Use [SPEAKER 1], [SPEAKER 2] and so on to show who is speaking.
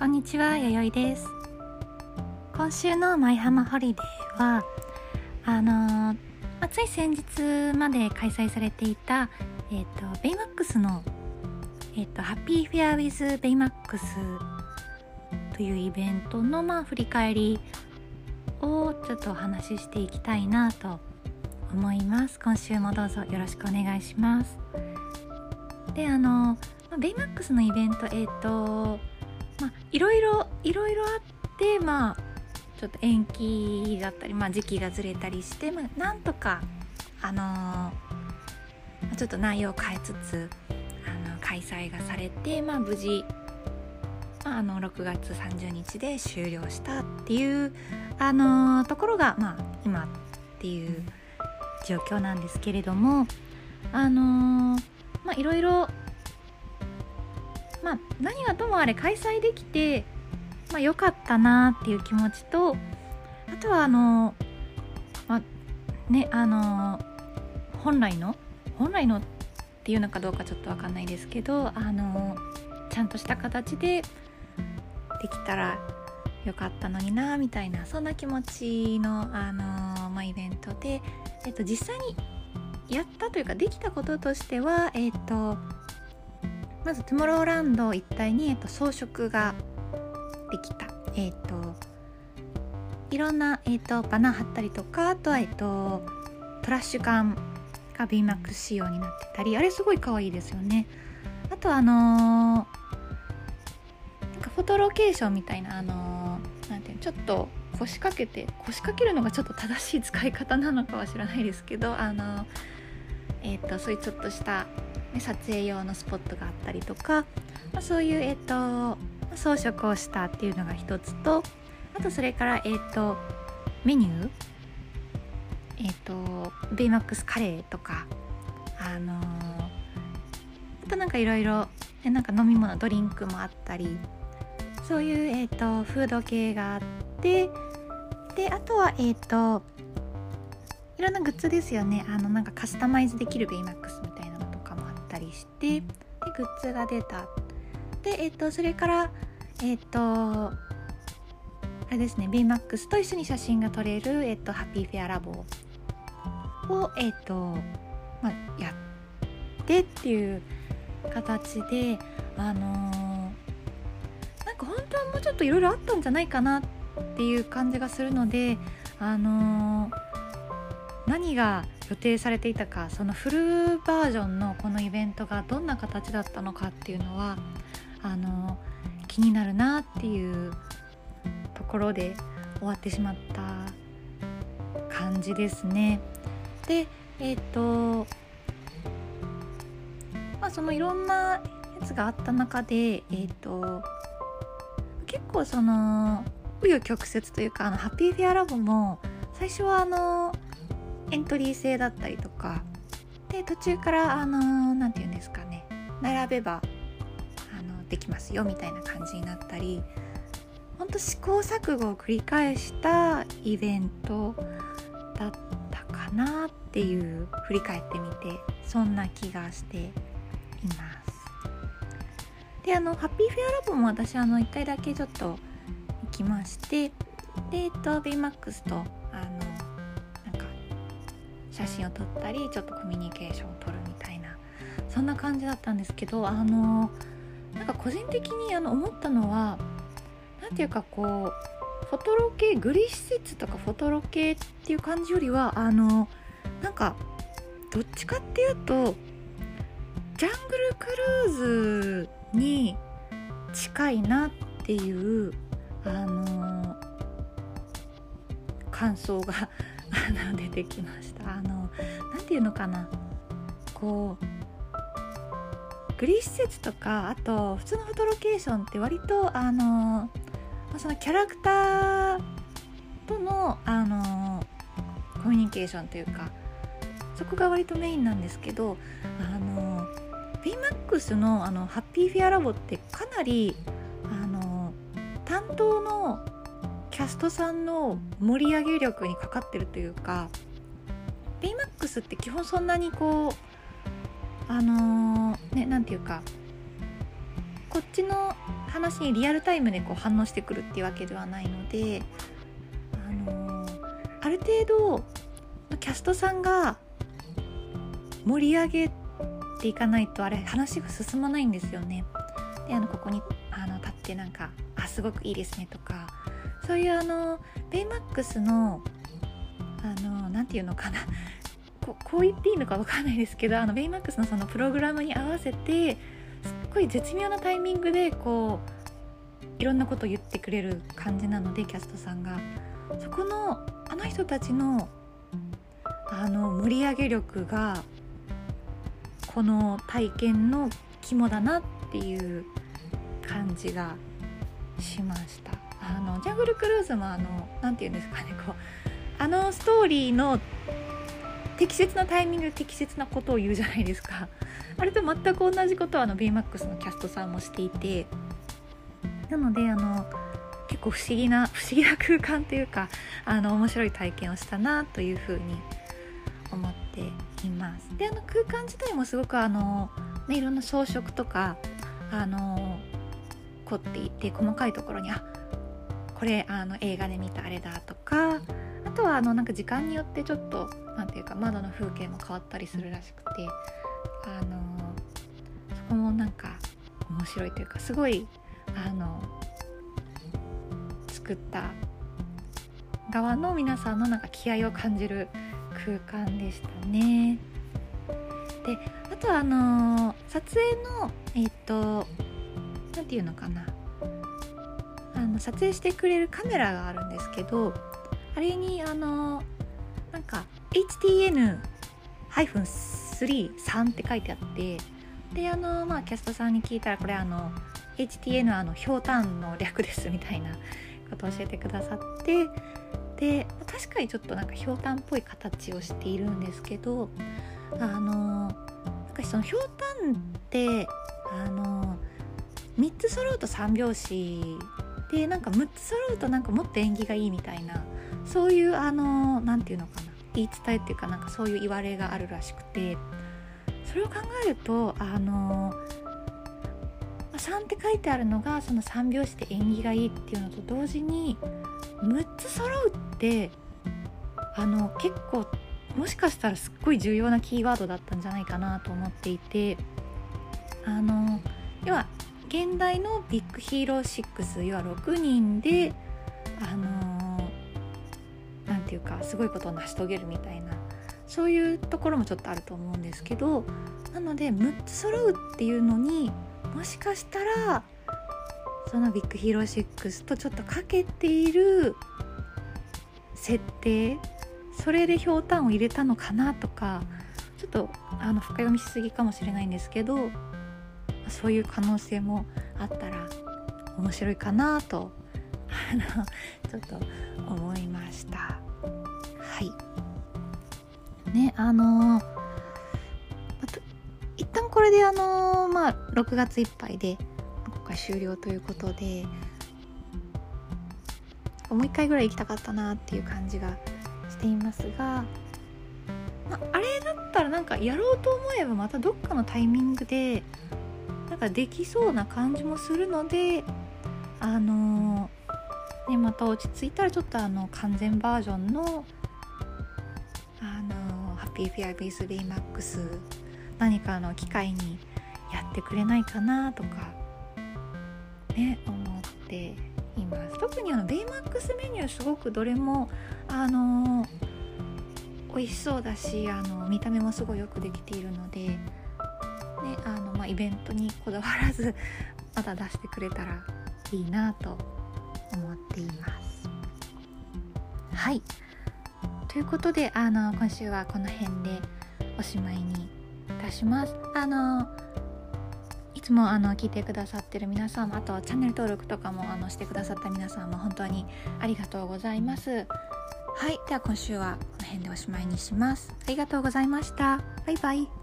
[SPEAKER 1] こんにちは、やよいです。今週の舞浜ホリデーは、あのーまあ、つい先日まで開催されていた、えっ、と、ベイマックスの、えっ、と、ハッピーフェアウィズベイマックスというイベントの、まあ、振り返りをちょっとお話ししていきたいなと思います。今週もどうぞよろしくお願いします。で、あのまベイマックスのイベント、えっ、と、まあ、いろいろいろいろあってまあちょっと延期だったり、まあ、時期がずれたりして、まあ、なんとかあのーちょっと内容を変えつつあの開催がされて、まあ、無事、まあ、あの6月30日で終了したっていう、あのーところが、まあ、今っていう状況なんですけれどもあのーまあいろいろまあ、何がともあれ開催できて、まあ、良かったなっていう気持ちとあとはあの、まあ、ねあの本来の本来のっていうのかどうかちょっと分かんないですけどあのちゃんとした形でできたらよかったのになみたいなそんな気持ちのあの、まあ、イベントで、えっと、実際にやったというかできたこととしてはえっとまずトゥモローランド一帯に、えっと、装飾ができた。えっ、といろんな、えっと、バナー貼ったりとかあとは、えっと、トラッシュ缶が BMAX 仕様になってたりあれすごい可愛いですよね。あとあのーなんかフォトロケーションみたいなあのーなんていうのちょっと腰掛けて腰掛けるのがちょっと正しい使い方なのかは知らないですけどあのーえっ、とそういうちょっとしたね撮影用のスポットがあったりとか、まあ、そういう、えっと装飾をしたっていうのが一つとあとそれから、えっとメニューえっとベイマックスカレーとかあのーあとなんかいろいろなんか飲み物ドリンクもあったりそういう、えっとフード系があってであとはえっ、といろんなグッズですよね。あのなんかカスタマイズできるベイマックスみりしてでグッズが出た。でえっ、とそれからえっ、とあれですねベイマックスと一緒に写真が撮れる、えっとハッピーフェアラボをえっ、と、まあ、やってっていう形であのーなんか本当はもうちょっといろいろあったんじゃないかなっていう感じがするのであのー何が予定されていたかそのフルバージョンのこのイベントがどんな形だったのかっていうのはあの気になるなっていうところで終わってしまった感じですね。でえっ、とまあそのいろんなやつがあった中でえっ、と結構その紆余曲折というかあのハッピーフェアラボも最初はあのエントリー制だったりとか。で途中からあのなんて言うんですかね。並べばあのできますよみたいな感じになったり。ほんと試行錯誤を繰り返したイベントだったかなっていう振り返ってみてそんな気がしています。であのハッピーフェアラボも私あの1回だけちょっと行きまして。でえっと BMAX とあのなんか写真を撮ったりちょっとコミュニケーションを取るみたいなそんな感じだったんですけどあのなんか個人的にあの思ったのはなんていうかこうフォトロ系グリ施設とかフォトロ系っていう感じよりはあのなんかどっちかっていうとジャングルクルーズに近いなっていうあの感想があ の出てきました。あのなんていうのかな。こうグリー施設とかあと普通のフォトロケーションって割とあの、そのキャラクターとのあのコミュニケーションというかそこが割とメインなんですけどあの BMAX のあのハッピーフェアラボってかなりあの担当のキャストさんの盛り上げ力にかかってるというか BMAX って基本そんなにこうあのーねなんていうかこっちの話にリアルタイムでこう反応してくるっていうわけではないので、あのー、ある程度キャストさんが盛り上げていかないとあれ話が進まないんですよね。であのここにあの立ってなんか「あすごくいいですね」とかそういうあのベイマックスのあの何て言うのかな。ここう言っていいのか分かんないですけどあのベイマックスのそのプログラムに合わせてすっごい絶妙なタイミングでこういろんなことを言ってくれる感じなのでキャストさんが。そこのあの人たちのあの盛り上げ力がこの体験の肝だなっていう感じがしました。あのジャングルクルーズもあの何て言うんですかねこうあのストーリーの適切なタイミングで適切なことを言うじゃないですか。あれと全く同じことをあの BMAX のキャストさんもしていて。なのであの結構不思議な不思議な空間というかあの面白い体験をしたなというふうに思っています。であの空間自体もすごくあの、ね、いろんな装飾とかあの凝っていて細かいところにあこれあの映画で見たあれだとかあとはあのなんか時間によってちょっと何ていうか窓の風景も変わったりするらしくてあのそこもなんか面白いというかすごいあの作った側の皆さんのなんか気合を感じる空間でしたね。であとはあの撮影のえっ、ー、と何て言うのかなの撮影してくれるカメラがあるんですけどあれにあのなんか HTN-33 って書いてあってであのまあキャストさんに聞いたらこれあの HTN あのひょうたんの略ですみたいなことを教えてくださってで確かにちょっとなんかひょうたんっぽい形をしているんですけどあのなんかそのひょうたんってあの3つ揃うと3拍子でなんか6つ揃うとなんかもっと縁起がいいみたいなそういうあの何て言うのかな言い伝えっていうかなんかそういう言われがあるらしくてそれを考えるとあの3って書いてあるのがその3拍子で縁起がいいっていうのと同時に6つ揃うってあの結構もしかしたらすっごい重要なキーワードだったんじゃないかなと思っていてあの要は現代のビッグヒーロー6要は6人であの何て言うかすごいことを成し遂げるみたいなそういうところもちょっとあると思うんですけどなので6つ揃うっていうのにもしかしたらそのビッグヒーロー6とちょっとかけている設定それでひょうたんを入れたのかなとかちょっとあの深読みしすぎかもしれないんですけどそういう可能性もあったら面白いかなと ちょっと思いました。はい。ねあの一旦これであのまあ6月いっぱいで今回終了ということでもう一回ぐらい行きたかったなっていう感じがしていますが、まあ、れだったらなんかやろうと思えばまたどっかのタイミングでかできそうな感じもするのであの、ねまた落ち着いたらちょっとあの完全バージョンのあのハッピーフェアウィズベイマックス何かの機会にやってくれないかなとかね思っています。特にあのベイマックスメニューすごくどれもあの、美味しそうだしあの見た目もすごいよくできているのでねあのまあ、イベントにこだわらず また出してくれたらいいなと思っています。はいということであの今週はこの辺でおしまいにいたします。あのいつもあの聞いてくださってる皆さんあとチャンネル登録とかもあのしてくださった皆さんも本当にありがとうございます。はいでは今週はこの辺でおしまいにします。ありがとうございました。バイバイ。